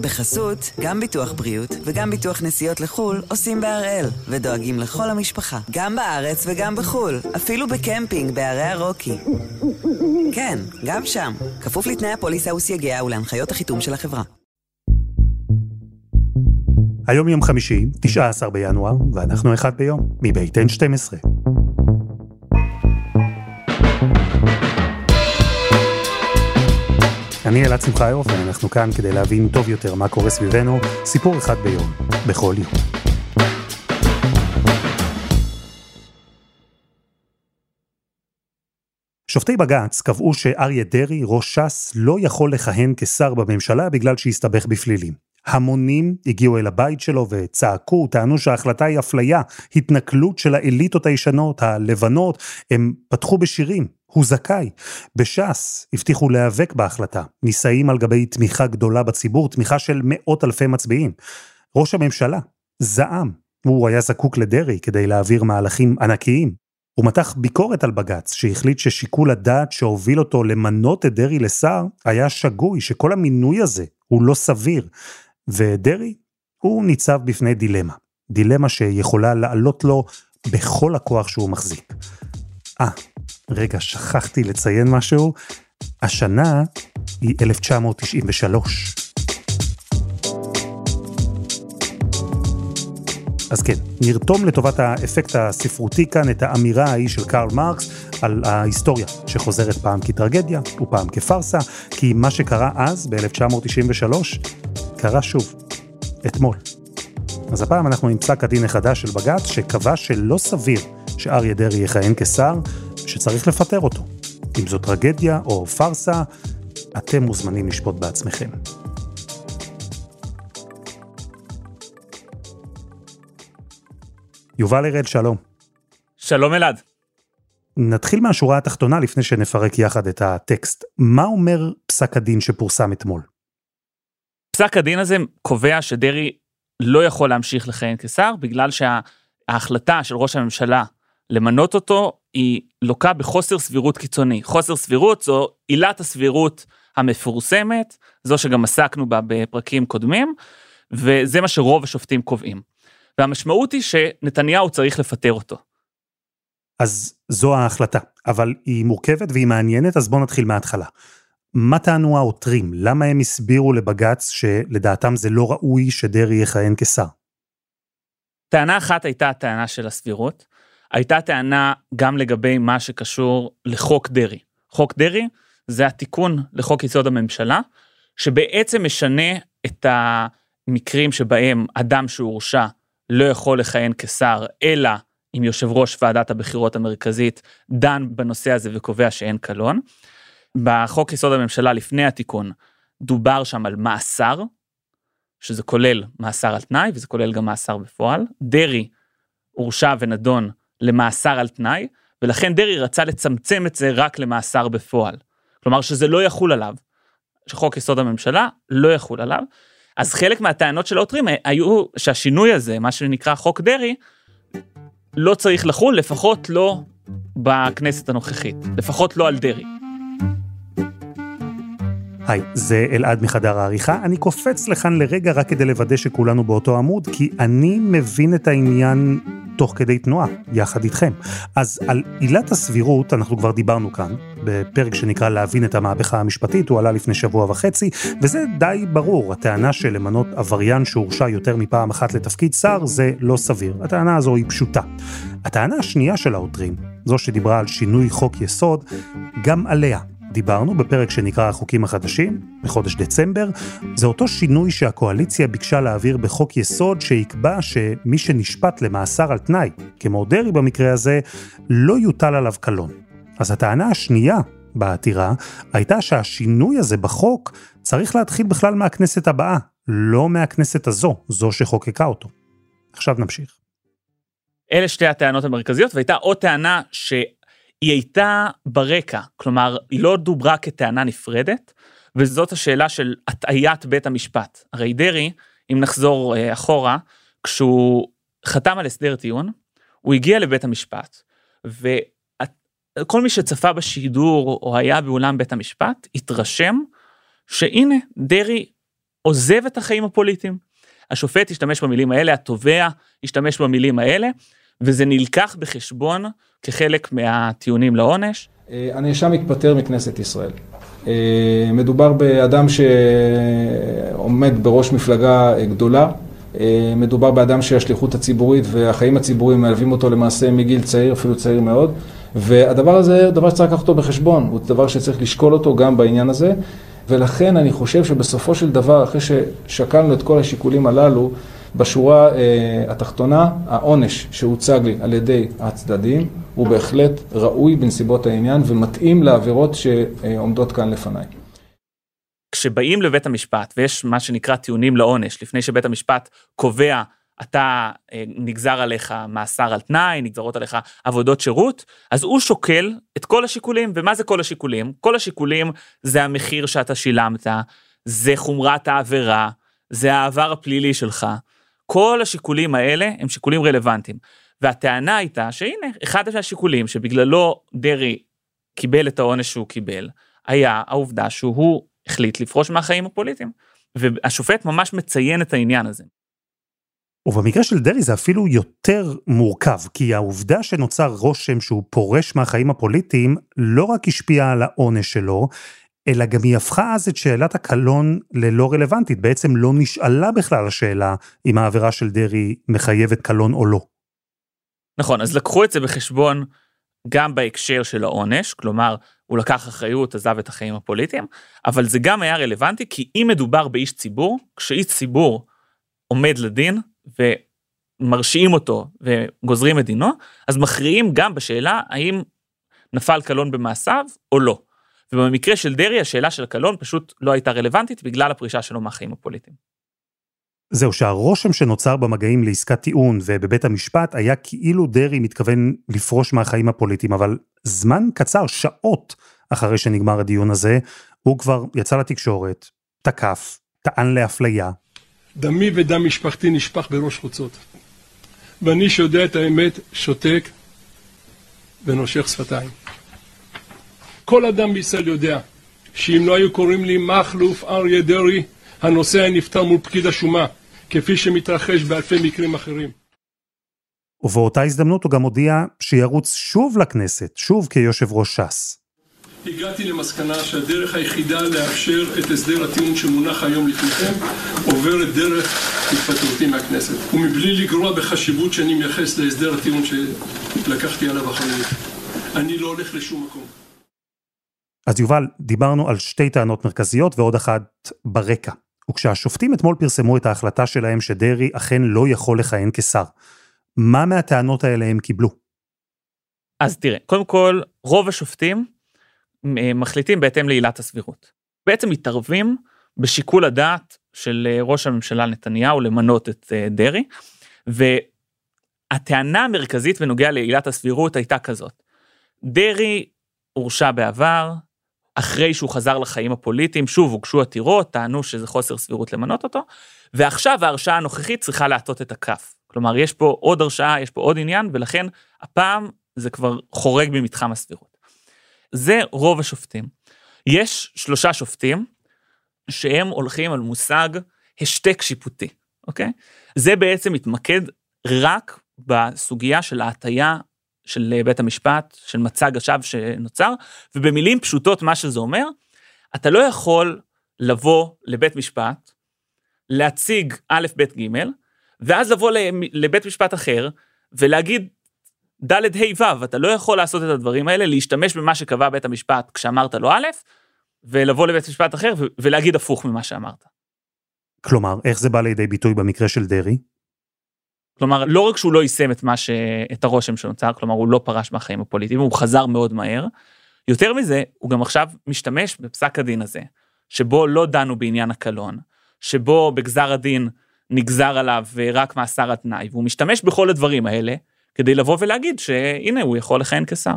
בחסות, גם ביטוח בריאות וגם ביטוח נסיעות לחו"ל עושים בהראל, ודואגים לכל המשפחה, גם בארץ וגם בחו"ל, אפילו בקמפינג בערי הרוקי. כן, גם שם, כפוף לתנאי הפוליסה וסייגיה ולהנחיות החיתום של החברה. היום יום חמישי, 19 בינואר, ואנחנו אחד ביום, מבית N12. אני אלעד שמחיוף, ואנחנו כאן כדי להבין טוב יותר מה קורה סביבנו, סיפור אחד ביום, בכל יום. שופטי בג"ץ קבעו שאריה דרעי, ראש ש"ס, לא יכול לכהן כשר בממשלה בגלל שהסתבך בפלילים. המונים הגיעו אל הבית שלו וצעקו, טענו שההחלטה היא אפליה, התנכלות של האליטות הישנות, הלבנות, הם פתחו בשירים, הוא זכאי. בש"ס הבטיחו להיאבק בהחלטה, נישאים על גבי תמיכה גדולה בציבור, תמיכה של מאות אלפי מצביעים. ראש הממשלה זעם, הוא היה זקוק לדרעי כדי להעביר מהלכים ענקיים. הוא מתח ביקורת על בג"ץ, שהחליט ששיקול הדעת שהוביל אותו למנות את דרעי לשר היה שגוי, שכל המינוי הזה הוא לא סביר. ודרעי, הוא ניצב בפני דילמה. דילמה שיכולה לעלות לו בכל הכוח שהוא מחזיק. אה, רגע, שכחתי לציין משהו. השנה היא 1993. אז כן, נרתום לטובת האפקט הספרותי כאן את האמירה ההיא של קרל מרקס על ההיסטוריה שחוזרת פעם כטרגדיה ופעם כפארסה, כי מה שקרה אז, ב-1993, קרה שוב, אתמול. אז הפעם אנחנו עם פסק הדין החדש של בג"ץ שקבע שלא סביר שאריה דרעי יכהן כשר, שצריך לפטר אותו. אם זו טרגדיה או פארסה, אתם מוזמנים לשפוט בעצמכם. יובל הראל, שלום. שלום אלעד. נתחיל מהשורה התחתונה לפני שנפרק יחד את הטקסט. מה אומר פסק הדין שפורסם אתמול? פסק הדין הזה קובע שדרעי לא יכול להמשיך לכהן כשר בגלל שההחלטה של ראש הממשלה למנות אותו היא לוקה בחוסר סבירות קיצוני. חוסר סבירות זו עילת הסבירות המפורסמת, זו שגם עסקנו בה בפרקים קודמים, וזה מה שרוב השופטים קובעים. והמשמעות היא שנתניהו צריך לפטר אותו. אז זו ההחלטה, אבל היא מורכבת והיא מעניינת, אז בואו נתחיל מההתחלה. מה טענו העותרים? למה הם הסבירו לבג"ץ שלדעתם זה לא ראוי שדרעי יכהן כשר? טענה אחת הייתה הטענה של הסבירות, הייתה טענה גם לגבי מה שקשור לחוק דרעי. חוק דרעי זה התיקון לחוק יסוד הממשלה, שבעצם משנה את המקרים שבהם אדם שהורשע לא יכול לכהן כשר, אלא אם יושב ראש ועדת הבחירות המרכזית דן בנושא הזה וקובע שאין קלון. בחוק יסוד הממשלה לפני התיקון דובר שם על מאסר, שזה כולל מאסר על תנאי וזה כולל גם מאסר בפועל. דרעי הורשע ונדון למאסר על תנאי, ולכן דרעי רצה לצמצם את זה רק למאסר בפועל. כלומר שזה לא יחול עליו, שחוק יסוד הממשלה לא יחול עליו. אז חלק מהטענות של העותרים היו שהשינוי הזה, מה שנקרא חוק דרעי, לא צריך לחול, לפחות לא בכנסת הנוכחית, לפחות לא על דרעי. היי, זה אלעד מחדר העריכה. אני קופץ לכאן לרגע רק כדי לוודא שכולנו באותו עמוד, כי אני מבין את העניין תוך כדי תנועה, יחד איתכם. אז על עילת הסבירות אנחנו כבר דיברנו כאן, בפרק שנקרא להבין את המהפכה המשפטית, הוא עלה לפני שבוע וחצי, וזה די ברור, הטענה של למנות עבריין שהורשע יותר מפעם אחת לתפקיד שר זה לא סביר. הטענה הזו היא פשוטה. הטענה השנייה של העותרים, זו שדיברה על שינוי חוק יסוד, גם עליה דיברנו בפרק שנקרא החוקים החדשים, בחודש דצמבר, זה אותו שינוי שהקואליציה ביקשה להעביר בחוק יסוד שיקבע שמי שנשפט למאסר על תנאי, כמו דרעי במקרה הזה, לא יוטל עליו קלון. אז הטענה השנייה בעתירה הייתה שהשינוי הזה בחוק צריך להתחיל בכלל מהכנסת הבאה, לא מהכנסת הזו, זו שחוקקה אותו. עכשיו נמשיך. אלה שתי הטענות המרכזיות, והייתה עוד טענה ש... היא הייתה ברקע, כלומר, היא לא דוברה כטענה נפרדת, וזאת השאלה של הטעיית בית המשפט. הרי דרעי, אם נחזור אה, אחורה, כשהוא חתם על הסדר טיעון, הוא הגיע לבית המשפט, וכל מי שצפה בשידור או היה באולם בית המשפט, התרשם שהנה, דרעי עוזב את החיים הפוליטיים. השופט השתמש במילים האלה, התובע השתמש במילים האלה, וזה נלקח בחשבון כחלק מהטיעונים לעונש. אה, הנאשם התפטר מכנסת ישראל. אה, מדובר באדם שעומד בראש מפלגה גדולה, אה, מדובר באדם שהשליחות הציבורית והחיים הציבוריים מלווים אותו למעשה מגיל צעיר, אפילו צעיר מאוד, והדבר הזה הוא דבר שצריך לקחת אותו בחשבון, הוא דבר שצריך לשקול אותו גם בעניין הזה, ולכן אני חושב שבסופו של דבר, אחרי ששקלנו את כל השיקולים הללו, בשורה אה, התחתונה, העונש שהוצג לי על ידי הצדדים הוא בהחלט ראוי בנסיבות העניין ומתאים לעבירות שעומדות כאן לפניי. כשבאים לבית המשפט ויש מה שנקרא טיעונים לעונש, לפני שבית המשפט קובע אתה אה, נגזר עליך מאסר על תנאי, נגזרות עליך עבודות שירות, אז הוא שוקל את כל השיקולים, ומה זה כל השיקולים? כל השיקולים זה המחיר שאתה שילמת, זה חומרת העבירה, זה העבר הפלילי שלך. כל השיקולים האלה הם שיקולים רלוונטיים. והטענה הייתה שהנה, אחד השיקולים שבגללו דרעי קיבל את העונש שהוא קיבל, היה העובדה שהוא החליט לפרוש מהחיים הפוליטיים. והשופט ממש מציין את העניין הזה. ובמקרה של דרעי זה אפילו יותר מורכב, כי העובדה שנוצר רושם שהוא פורש מהחיים הפוליטיים, לא רק השפיעה על העונש שלו, אלא גם היא הפכה אז את שאלת הקלון ללא רלוונטית. בעצם לא נשאלה בכלל השאלה אם העבירה של דרעי מחייבת קלון או לא. נכון, אז לקחו את זה בחשבון גם בהקשר של העונש, כלומר, הוא לקח אחריות, עזב את החיים הפוליטיים, אבל זה גם היה רלוונטי, כי אם מדובר באיש ציבור, כשאיש ציבור עומד לדין ומרשיעים אותו וגוזרים את דינו, אז מכריעים גם בשאלה האם נפל קלון במעשיו או לא. ובמקרה של דרעי השאלה של הקלון פשוט לא הייתה רלוונטית בגלל הפרישה שלו מהחיים הפוליטיים. זהו, שהרושם שנוצר במגעים לעסקת טיעון ובבית המשפט היה כאילו דרעי מתכוון לפרוש מהחיים הפוליטיים, אבל זמן קצר, שעות אחרי שנגמר הדיון הזה, הוא כבר יצא לתקשורת, תקף, טען לאפליה. דמי ודם משפחתי נשפך בראש חוצות. ואני שיודע את האמת, שותק ונושך שפתיים. כל אדם בישראל יודע שאם לא היו קוראים לי מכלוף אריה דרעי, הנושא היה נפתר מול פקיד השומה, כפי שמתרחש באלפי מקרים אחרים. ובאותה הזדמנות הוא גם הודיע שירוץ שוב לכנסת, שוב כיושב ראש ש"ס. הגעתי למסקנה שהדרך היחידה לאפשר את הסדר הטיעון שמונח היום לפניכם עוברת דרך התפטרותי מהכנסת ומבלי לגרוע בחשיבות שאני מייחס להסדר הטיעון שלקחתי עליו אחריות. אני לא הולך לשום מקום. אז יובל, דיברנו על שתי טענות מרכזיות ועוד אחת ברקע. וכשהשופטים אתמול פרסמו את ההחלטה שלהם שדרעי אכן לא יכול לכהן כשר, מה מהטענות האלה הם קיבלו? אז תראה, קודם כל, רוב השופטים אה, מחליטים בהתאם לעילת הסבירות. בעצם מתערבים בשיקול הדעת של אה, ראש הממשלה נתניהו למנות את אה, דרעי, והטענה המרכזית בנוגע לעילת הסבירות הייתה כזאת, דרעי הורשע בעבר, אחרי שהוא חזר לחיים הפוליטיים, שוב הוגשו עתירות, טענו שזה חוסר סבירות למנות אותו, ועכשיו ההרשעה הנוכחית צריכה להטות את הכף. כלומר, יש פה עוד הרשעה, יש פה עוד עניין, ולכן הפעם זה כבר חורג ממתחם הסבירות. זה רוב השופטים. יש שלושה שופטים שהם הולכים על מושג השתק שיפוטי, אוקיי? זה בעצם מתמקד רק בסוגיה של ההטייה של בית המשפט, של מצג השווא שנוצר, ובמילים פשוטות מה שזה אומר, אתה לא יכול לבוא לבית משפט, להציג א', ב', ג', ואז לבוא לבית משפט אחר ולהגיד ד', ה', ו', אתה לא יכול לעשות את הדברים האלה, להשתמש במה שקבע בית המשפט כשאמרת לו א', ולבוא לבית משפט אחר ולהגיד הפוך ממה שאמרת. כלומר, איך זה בא לידי ביטוי במקרה של דרעי? כלומר, לא רק שהוא לא יישם את, ש... את הרושם שנוצר, כלומר, הוא לא פרש מהחיים הפוליטיים, הוא חזר מאוד מהר. יותר מזה, הוא גם עכשיו משתמש בפסק הדין הזה, שבו לא דנו בעניין הקלון, שבו בגזר הדין נגזר עליו רק מאסר התנאי, והוא משתמש בכל הדברים האלה כדי לבוא ולהגיד שהנה, הוא יכול לכהן כשר.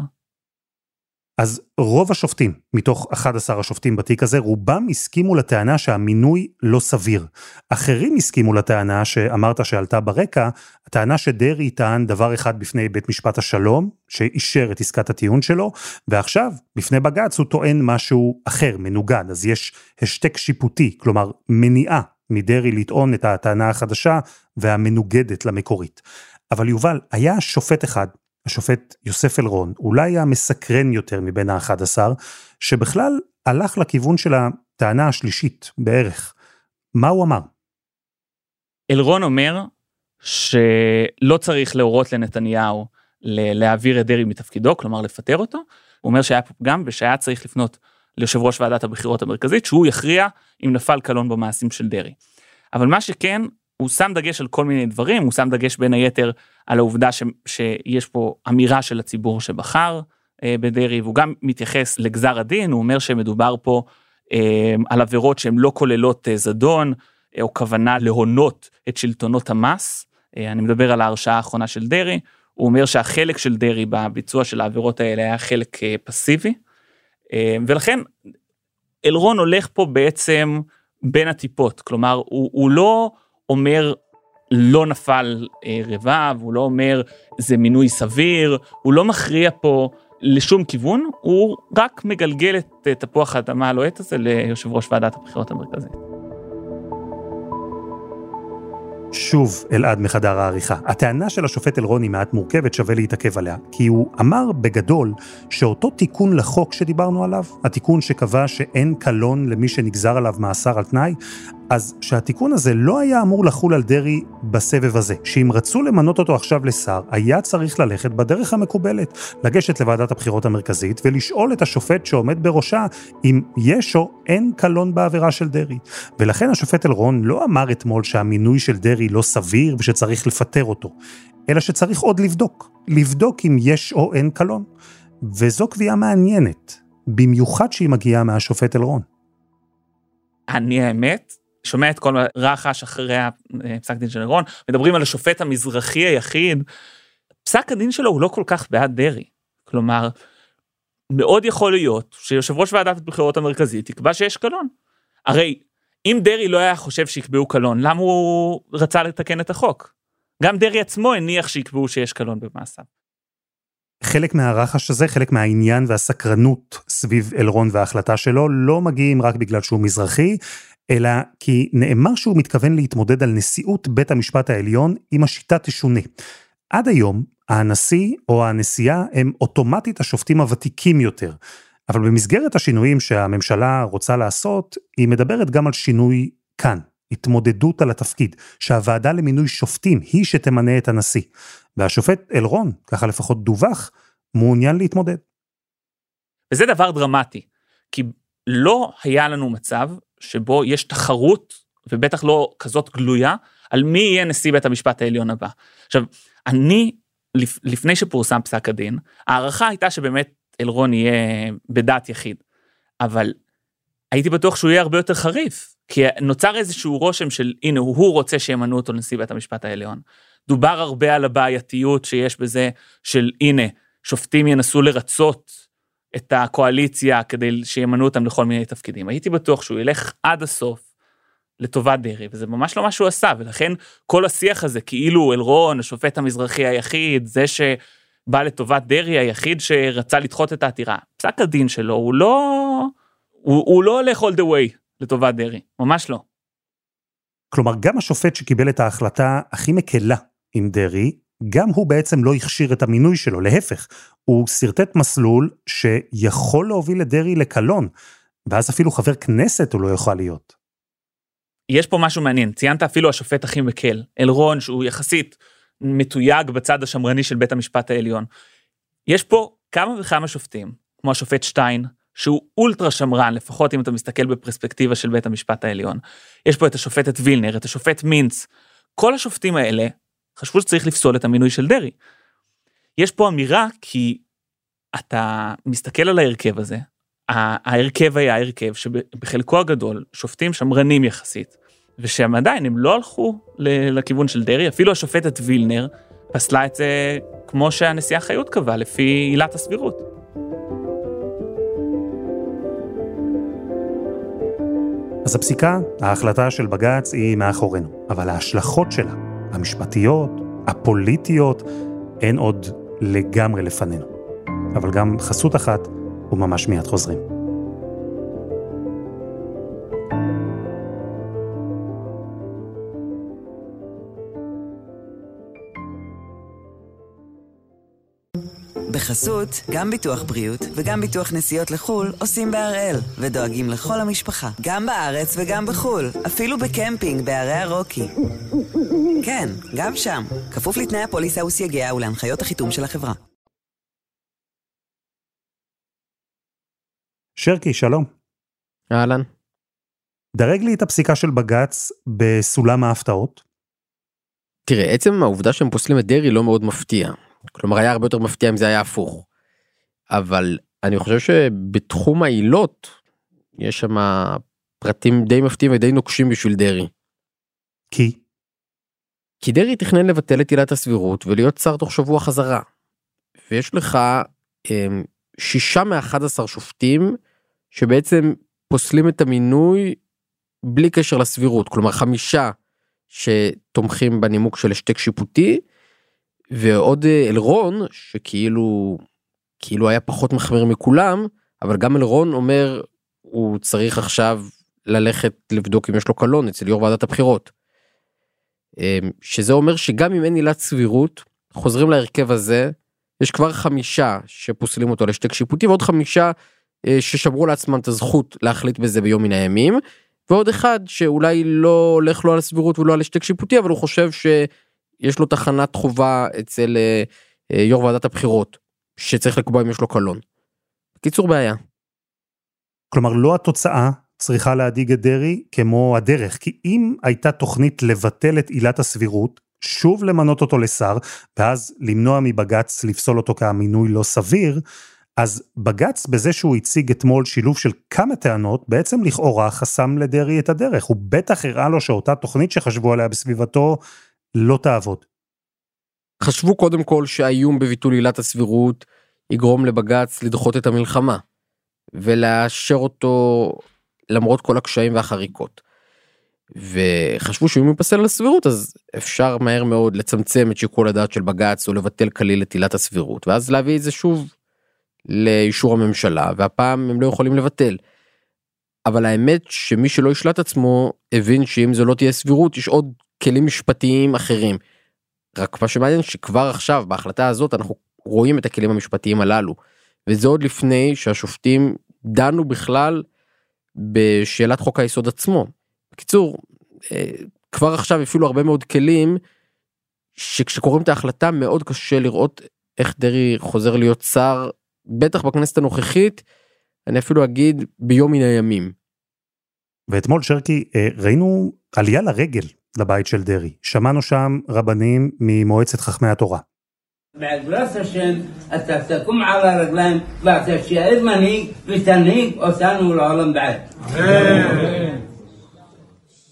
אז רוב השופטים, מתוך 11 השופטים בתיק הזה, רובם הסכימו לטענה שהמינוי לא סביר. אחרים הסכימו לטענה שאמרת שעלתה ברקע, הטענה שדרעי טען דבר אחד בפני בית משפט השלום, שאישר את עסקת הטיעון שלו, ועכשיו, בפני בג"ץ הוא טוען משהו אחר, מנוגד, אז יש השתק שיפוטי, כלומר מניעה מדרעי לטעון את הטענה החדשה והמנוגדת למקורית. אבל יובל, היה שופט אחד, השופט יוסף אלרון, אולי המסקרן יותר מבין האחד עשר, שבכלל הלך לכיוון של הטענה השלישית בערך. מה הוא אמר? אלרון אומר שלא צריך להורות לנתניהו להעביר את דרעי מתפקידו, כלומר לפטר אותו. הוא אומר שהיה פה פגם ושהיה צריך לפנות ליושב ראש ועדת הבחירות המרכזית, שהוא יכריע אם נפל קלון במעשים של דרעי. אבל מה שכן, הוא שם דגש על כל מיני דברים, הוא שם דגש בין היתר על העובדה ש, שיש פה אמירה של הציבור שבחר אה, בדרעי, והוא גם מתייחס לגזר הדין, הוא אומר שמדובר פה אה, על עבירות שהן לא כוללות אה, זדון, אה, או כוונה להונות את שלטונות המס, אה, אני מדבר על ההרשעה האחרונה של דרעי, הוא אומר שהחלק של דרעי בביצוע של העבירות האלה היה חלק אה, פסיבי, אה, ולכן אלרון הולך פה בעצם בין הטיפות, כלומר הוא, הוא לא אומר לא נפל אה, רבב, הוא לא אומר זה מינוי סביר, הוא לא מכריע פה לשום כיוון, הוא רק מגלגל את תפוח האדמה הלוהט הזה ליושב ראש ועדת הבחירות המרכזית. שוב אלעד מחדר העריכה. הטענה של השופט אלרון היא מעט מורכבת, שווה להתעכב עליה, כי הוא אמר בגדול שאותו תיקון לחוק שדיברנו עליו, התיקון שקבע שאין קלון למי שנגזר עליו מאסר על תנאי, אז שהתיקון הזה לא היה אמור לחול על דרעי בסבב הזה. שאם רצו למנות אותו עכשיו לשר, היה צריך ללכת בדרך המקובלת, לגשת לוועדת הבחירות המרכזית ולשאול את השופט שעומד בראשה אם יש או אין קלון בעבירה של דרעי. ולכן השופט אלרון לא אמר אתמול שהמינוי של דרעי לא סביר ושצריך לפטר אותו, אלא שצריך עוד לבדוק. לבדוק אם יש או אין קלון. וזו קביעה מעניינת, במיוחד שהיא מגיעה מהשופט אלרון. אני האמת, שומע את כל רחש אחרי פסק דין של אלרון, מדברים על השופט המזרחי היחיד. פסק הדין שלו הוא לא כל כך בעד דרעי. כלומר, מאוד יכול להיות שיושב ראש ועדת הבחירות המרכזית יקבע שיש קלון. הרי אם דרעי לא היה חושב שיקבעו קלון, למה הוא רצה לתקן את החוק? גם דרעי עצמו הניח שיקבעו שיש קלון במעשיו. חלק מהרחש הזה, חלק מהעניין והסקרנות סביב אלרון וההחלטה שלו, לא מגיעים רק בגלל שהוא מזרחי, אלא כי נאמר שהוא מתכוון להתמודד על נשיאות בית המשפט העליון אם השיטה תשונה. עד היום, הנשיא או הנשיאה הם אוטומטית השופטים הוותיקים יותר. אבל במסגרת השינויים שהממשלה רוצה לעשות, היא מדברת גם על שינוי כאן, התמודדות על התפקיד, שהוועדה למינוי שופטים היא שתמנה את הנשיא. והשופט אלרון, ככה לפחות דווח, מעוניין להתמודד. וזה דבר דרמטי, כי לא היה לנו מצב שבו יש תחרות, ובטח לא כזאת גלויה, על מי יהיה נשיא בית המשפט העליון הבא. עכשיו, אני, לפני שפורסם פסק הדין, ההערכה הייתה שבאמת אלרון יהיה בדעת יחיד, אבל הייתי בטוח שהוא יהיה הרבה יותר חריף, כי נוצר איזשהו רושם של הנה הוא רוצה שימנו אותו לנשיא בית המשפט העליון. דובר הרבה על הבעייתיות שיש בזה של הנה שופטים ינסו לרצות את הקואליציה כדי שימנו אותם לכל מיני תפקידים. הייתי בטוח שהוא ילך עד הסוף לטובת דרעי, וזה ממש לא מה שהוא עשה, ולכן כל השיח הזה, כאילו אלרון, השופט המזרחי היחיד, זה שבא לטובת דרעי, היחיד שרצה לדחות את העתירה, פסק הדין שלו הוא לא, הוא, הוא לא הולך all the way לטובת דרעי, ממש לא. כלומר, גם השופט שקיבל את ההחלטה הכי מקלה עם דרעי, גם הוא בעצם לא הכשיר את המינוי שלו, להפך, הוא שרטט מסלול שיכול להוביל את דרעי לקלון, ואז אפילו חבר כנסת הוא לא יוכל להיות. יש פה משהו מעניין, ציינת אפילו השופט הכי מקל, אלרון, שהוא יחסית מתויג בצד השמרני של בית המשפט העליון. יש פה כמה וכמה שופטים, כמו השופט שטיין, שהוא אולטרה שמרן, לפחות אם אתה מסתכל בפרספקטיבה של בית המשפט העליון. יש פה את השופטת וילנר, את השופט מינץ. כל השופטים האלה חשבו שצריך לפסול את המינוי של דרעי. יש פה אמירה כי אתה מסתכל על ההרכב הזה, ההרכב היה הרכב שבחלקו הגדול שופטים שמרנים יחסית, ושהם עדיין הם לא הלכו לכיוון של דרעי, אפילו השופטת וילנר פסלה את זה כמו שהנשיאה חיות קבע, לפי עילת הסבירות. אז הפסיקה, ההחלטה של בג"ץ היא מאחורינו, אבל ההשלכות שלה, המשפטיות, הפוליטיות, הן עוד לגמרי לפנינו. אבל גם חסות אחת, וממש מיד חוזרים. בחסות, גם ביטוח בריאות וגם ביטוח נסיעות לחו"ל עושים בהראל, ודואגים לכל המשפחה, גם בארץ וגם בחו"ל, אפילו בקמפינג בערי הרוקי. כן, גם שם, כפוף לתנאי הפוליסה וסייגיה ולהנחיות החיתום של החברה. שרקי, שלום. אהלן. דרג לי את הפסיקה של בג"ץ בסולם ההפתעות. תראה, עצם העובדה שהם פוסלים את דרעי לא מאוד מפתיע. כלומר, היה הרבה יותר מפתיע אם זה היה הפוך. אבל אני חושב שבתחום העילות, יש שם פרטים די מפתיעים ודי נוקשים בשביל דרעי. כי? כי דרעי תכנן לבטל את עילת הסבירות ולהיות שר תוך שבוע חזרה. ויש לך הם, שישה מאחד עשר שופטים שבעצם פוסלים את המינוי בלי קשר לסבירות. כלומר, חמישה שתומכים בנימוק של השתק שיפוטי, ועוד אה, אלרון שכאילו כאילו היה פחות מחמיר מכולם אבל גם אלרון אומר הוא צריך עכשיו ללכת לבדוק אם יש לו קלון אצל יו"ר ועדת הבחירות. אמ, שזה אומר שגם אם אין עילת סבירות חוזרים להרכב הזה יש כבר חמישה שפוסלים אותו לשתק שיפוטי ועוד חמישה אה, ששמרו לעצמם את הזכות להחליט בזה ביום מן הימים ועוד אחד שאולי לא הולך לו על הסבירות ולא על השתק שיפוטי אבל הוא חושב ש... יש לו תחנת חובה אצל אה, אה, יו"ר ועדת הבחירות שצריך לקבוע אם יש לו קלון. קיצור בעיה. כלומר לא התוצאה צריכה להדאיג את דרעי כמו הדרך כי אם הייתה תוכנית לבטל את עילת הסבירות שוב למנות אותו לשר ואז למנוע מבג"ץ לפסול אותו כמינוי לא סביר אז בג"ץ בזה שהוא הציג אתמול שילוב של כמה טענות בעצם לכאורה חסם לדרעי את הדרך הוא בטח הראה לו שאותה תוכנית שחשבו עליה בסביבתו לא תעבוד. חשבו קודם כל שהאיום בביטול עילת הסבירות יגרום לבג"ץ לדחות את המלחמה ולאשר אותו למרות כל הקשיים והחריקות. וחשבו שאם ייפסל על הסבירות אז אפשר מהר מאוד לצמצם את שיקול הדעת של בג"ץ או לבטל כליל את עילת הסבירות ואז להביא את זה שוב לאישור הממשלה והפעם הם לא יכולים לבטל. אבל האמת שמי שלא ישלט עצמו הבין שאם זו לא תהיה סבירות יש עוד כלים משפטיים אחרים. רק מה שמעניין שכבר עכשיו בהחלטה הזאת אנחנו רואים את הכלים המשפטיים הללו. וזה עוד לפני שהשופטים דנו בכלל בשאלת חוק היסוד עצמו. בקיצור, אה, כבר עכשיו אפילו הרבה מאוד כלים שכשקוראים את ההחלטה מאוד קשה לראות איך דרעי חוזר להיות שר, בטח בכנסת הנוכחית, אני אפילו אגיד ביום מן הימים. ואתמול שרקי אה, ראינו עלייה לרגל לבית של דרעי. שמענו שם רבנים ממועצת חכמי התורה. בעזרת השם אתה תקום על הרגליים ואתה תישאר מנהיג ותנהיג אותנו לעולם בעד.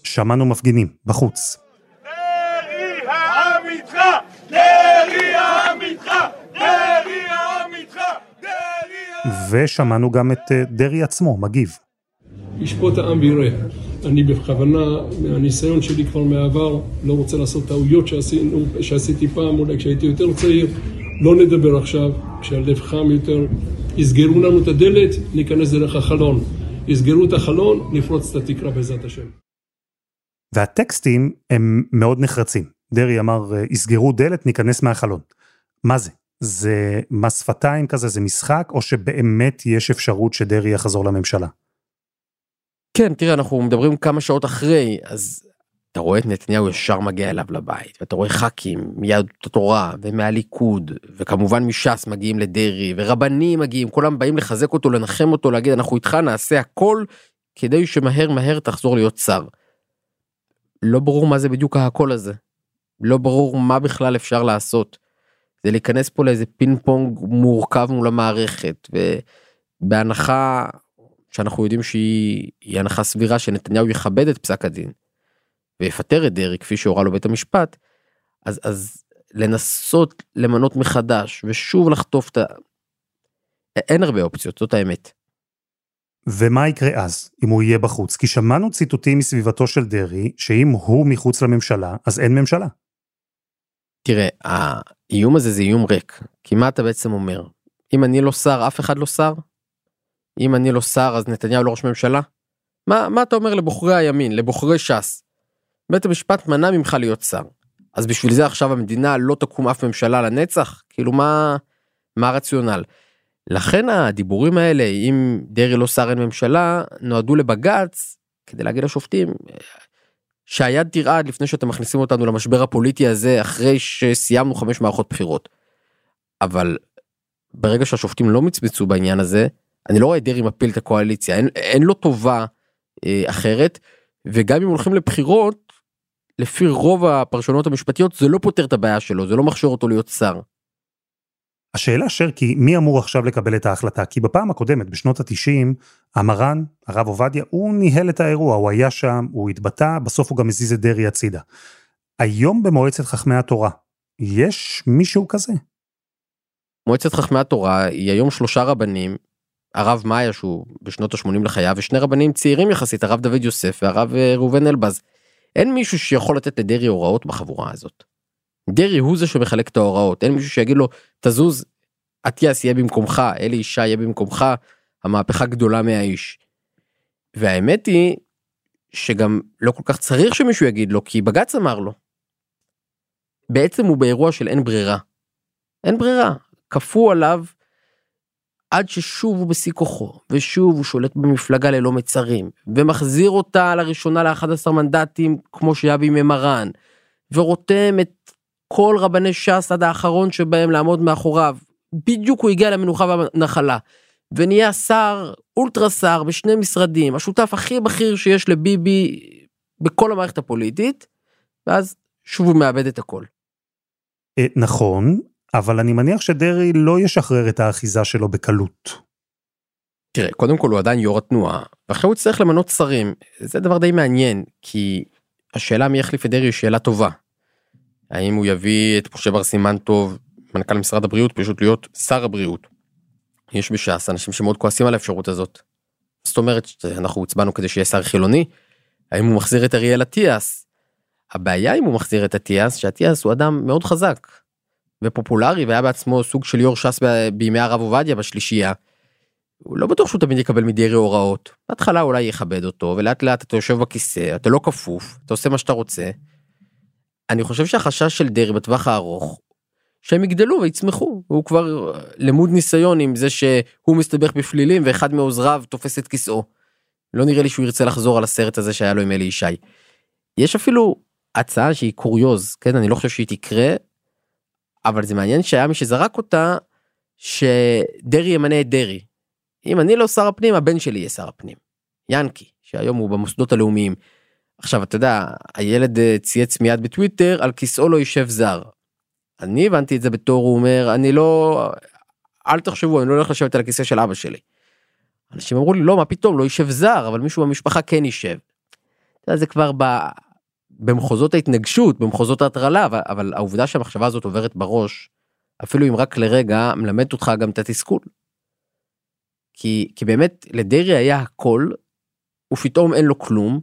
שמענו מפגינים בחוץ. דרעי העם איתך! דרעי העם איתך! דרעי העם איתך! ושמענו גם את אה, דרעי עצמו מגיב. ישפוט העם ויראה. אני בכוונה, מהניסיון שלי כבר מהעבר, לא רוצה לעשות טעויות שעשינו, שעשיתי פעם, אולי כשהייתי יותר צעיר. לא נדבר עכשיו, כשהלב חם יותר. יסגרו לנו את הדלת, ניכנס דרך החלון. יסגרו את החלון, נפרוץ את התקרה בעזרת השם. והטקסטים הם מאוד נחרצים. דרעי אמר, יסגרו דלת, ניכנס מהחלון. מה זה? זה מס שפתיים כזה, זה משחק, או שבאמת יש אפשרות שדרעי יחזור לממשלה? כן, תראה, אנחנו מדברים כמה שעות אחרי, אז אתה רואה את נתניהו ישר מגיע אליו לבית, ואתה רואה ח"כים מיהדות התורה ומהליכוד, וכמובן מש"ס מגיעים לדרעי, ורבנים מגיעים, כולם באים לחזק אותו, לנחם אותו, להגיד אנחנו איתך נעשה הכל כדי שמהר מהר תחזור להיות שר. לא ברור מה זה בדיוק הקול הזה. לא ברור מה בכלל אפשר לעשות. זה להיכנס פה לאיזה פינג פונג מורכב מול המערכת, ובהנחה שאנחנו יודעים שהיא הנחה סבירה שנתניהו יכבד את פסק הדין ויפטר את דרעי כפי שהורה לו בית המשפט, אז, אז לנסות למנות מחדש ושוב לחטוף את ה... אין הרבה אופציות, זאת האמת. ומה יקרה אז, אם הוא יהיה בחוץ? כי שמענו ציטוטים מסביבתו של דרעי, שאם הוא מחוץ לממשלה, אז אין ממשלה. תראה, האיום הזה זה איום ריק. כי מה אתה בעצם אומר? אם אני לא שר, אף אחד לא שר? אם אני לא שר אז נתניהו לא ראש ממשלה? מה, מה אתה אומר לבוחרי הימין, לבוחרי ש"ס? בית המשפט מנע ממך להיות שר. אז בשביל זה עכשיו המדינה לא תקום אף ממשלה לנצח? כאילו מה, מה הרציונל? לכן הדיבורים האלה אם דרעי לא שר אין ממשלה נועדו לבג"ץ כדי להגיד לשופטים שהיד תרעד לפני שאתם מכניסים אותנו למשבר הפוליטי הזה אחרי שסיימנו חמש מערכות בחירות. אבל ברגע שהשופטים לא מצמצו בעניין הזה אני לא רואה את דרעי מפיל את הקואליציה אין, אין לו טובה אה, אחרת וגם אם הולכים לבחירות לפי רוב הפרשנות המשפטיות זה לא פותר את הבעיה שלו זה לא מכשיר אותו להיות שר. השאלה שרקי, מי אמור עכשיו לקבל את ההחלטה? כי בפעם הקודמת, בשנות ה-90, המרן, הרב עובדיה, הוא ניהל את האירוע, הוא היה שם, הוא התבטא, בסוף הוא גם הזיז את דרעי הצידה. היום במועצת חכמי התורה, יש מישהו כזה? מועצת חכמי התורה היא היום שלושה רבנים, הרב מאיה שהוא בשנות ה-80 לחייו, ושני רבנים צעירים יחסית, הרב דוד יוסף והרב אה, ראובן אלבז. אין מישהו שיכול לתת לדרעי הוראות בחבורה הזאת. דרעי הוא זה שמחלק את ההוראות, אין מישהו שיגיד לו, תזוז, אטיאס יהיה במקומך, אלי ישי יהיה במקומך, המהפכה גדולה מהאיש. והאמת היא שגם לא כל כך צריך שמישהו יגיד לו, כי בג"ץ אמר לו. בעצם הוא באירוע של אין ברירה. אין ברירה, כפו עליו עד ששוב הוא בשיא כוחו, ושוב הוא שולט במפלגה ללא מצרים, ומחזיר אותה לראשונה ל-11 מנדטים כמו שהיה בימי מרן, ורותם את כל רבני ש"ס עד האחרון שבהם לעמוד מאחוריו. בדיוק הוא הגיע למנוחה והנחלה. ונהיה שר, אולטרה שר בשני משרדים, השותף הכי בכיר שיש לביבי בכל המערכת הפוליטית, ואז שוב הוא מאבד את הכל. אה, נכון, אבל אני מניח שדרעי לא ישחרר את האחיזה שלו בקלות. תראה, קודם כל הוא עדיין יו"ר התנועה, ואחרי הוא יצטרך למנות שרים. זה דבר די מעניין, כי השאלה מי יחליף את דרעי היא שאלה טובה. האם הוא יביא את משה בר סימן טוב, מנכ"ל משרד הבריאות, פשוט להיות שר הבריאות. יש בש"ס אנשים שמאוד כועסים על האפשרות הזאת. זאת אומרת אנחנו הצבענו כדי שיהיה שר חילוני. האם הוא מחזיר את אריאל אטיאס? הבעיה אם הוא מחזיר את אטיאס שאטיאס הוא אדם מאוד חזק ופופולרי והיה בעצמו סוג של יו"ר ש"ס בימי הרב עובדיה בשלישייה. הוא לא בטוח שהוא תמיד יקבל מדרעי הוראות. בהתחלה אולי יכבד אותו ולאט לאט אתה יושב בכיסא אתה לא כפוף אתה עושה מה שאתה רוצה. אני חושב שהחשש של דרעי בטווח הארוך שהם יגדלו ויצמחו הוא כבר למוד ניסיון עם זה שהוא מסתבך בפלילים ואחד מעוזריו תופס את כיסאו. לא נראה לי שהוא ירצה לחזור על הסרט הזה שהיה לו עם אלי ישי. יש אפילו הצעה שהיא קוריוז כן אני לא חושב שהיא תקרה. אבל זה מעניין שהיה מי שזרק אותה שדרעי ימנה את דרעי. אם אני לא שר הפנים הבן שלי יהיה שר הפנים. ינקי שהיום הוא במוסדות הלאומיים. עכשיו אתה יודע הילד אה, צייץ מיד בטוויטר על כיסאו לא יישב זר. אני הבנתי את זה בתור הוא אומר אני לא אל תחשבו אני לא הולך לשבת על הכיסא של אבא שלי. אנשים אמרו לי לא מה פתאום לא יישב זר אבל מישהו במשפחה כן יישב. זה כבר ב... במחוזות ההתנגשות במחוזות ההטרלה אבל, אבל העובדה שהמחשבה הזאת עוברת בראש אפילו אם רק לרגע מלמדת אותך גם את התסכול. כי, כי באמת לדרעי היה הכל ופתאום אין לו כלום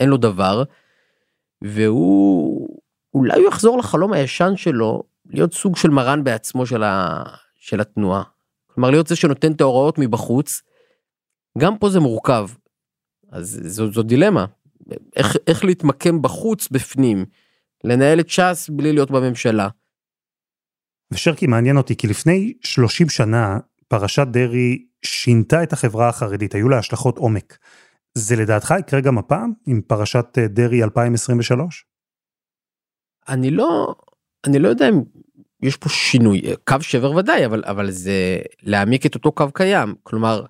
אין לו דבר והוא אולי הוא יחזור לחלום הישן שלו להיות סוג של מרן בעצמו של, ה, של התנועה. כלומר להיות זה שנותן את ההוראות מבחוץ. גם פה זה מורכב. אז זו, זו דילמה. איך, איך להתמקם בחוץ בפנים. לנהל את ש"ס בלי להיות בממשלה. ושרקי מעניין אותי כי לפני 30 שנה פרשת דרעי שינתה את החברה החרדית, היו לה השלכות עומק. זה לדעתך יקרה גם הפעם עם פרשת דרעי 2023? אני לא, אני לא יודע אם יש פה שינוי, קו שבר ודאי, אבל, אבל זה להעמיק את אותו קו קיים. כלומר,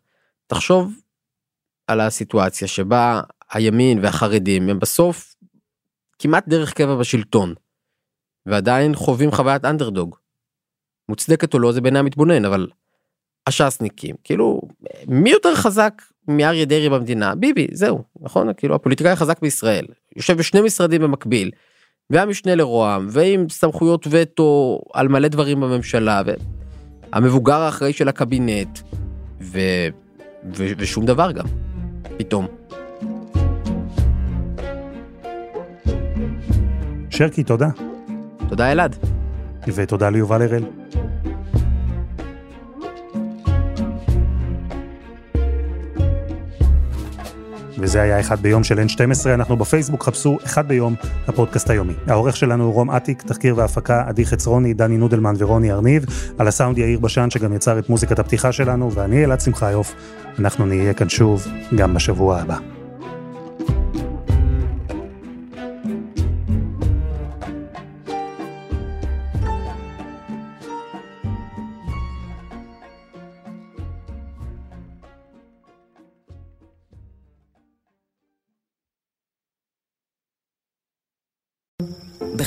תחשוב על הסיטואציה שבה הימין והחרדים הם בסוף כמעט דרך קבע בשלטון, ועדיין חווים חוויית אנדרדוג. מוצדקת או לא זה בעיני המתבונן, אבל הש"סניקים, כאילו, מי יותר חזק מאריה דרעי במדינה? ביבי, זהו, נכון? כאילו הפוליטיקאי החזק בישראל, יושב בשני משרדים במקביל, והמשנה לרוה"מ ועם סמכויות וטו על מלא דברים בממשלה והמבוגר האחראי של הקבינט ו... ו... ושום דבר גם פתאום. שרקי תודה. תודה אלעד. ותודה ליובל הראל. וזה היה אחד ביום של N12, אנחנו בפייסבוק, חפשו אחד ביום, הפודקאסט היומי. העורך שלנו הוא רום אטיק, תחקיר והפקה עדי חצרוני, דני נודלמן ורוני ארניב, על הסאונד יאיר בשן שגם יצר את מוזיקת הפתיחה שלנו, ואני אלעד שמחיוף, אנחנו נהיה כאן שוב גם בשבוע הבא.